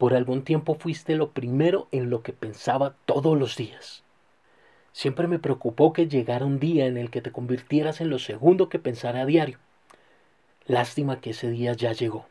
Por algún tiempo fuiste lo primero en lo que pensaba todos los días. Siempre me preocupó que llegara un día en el que te convirtieras en lo segundo que pensara a diario. Lástima que ese día ya llegó.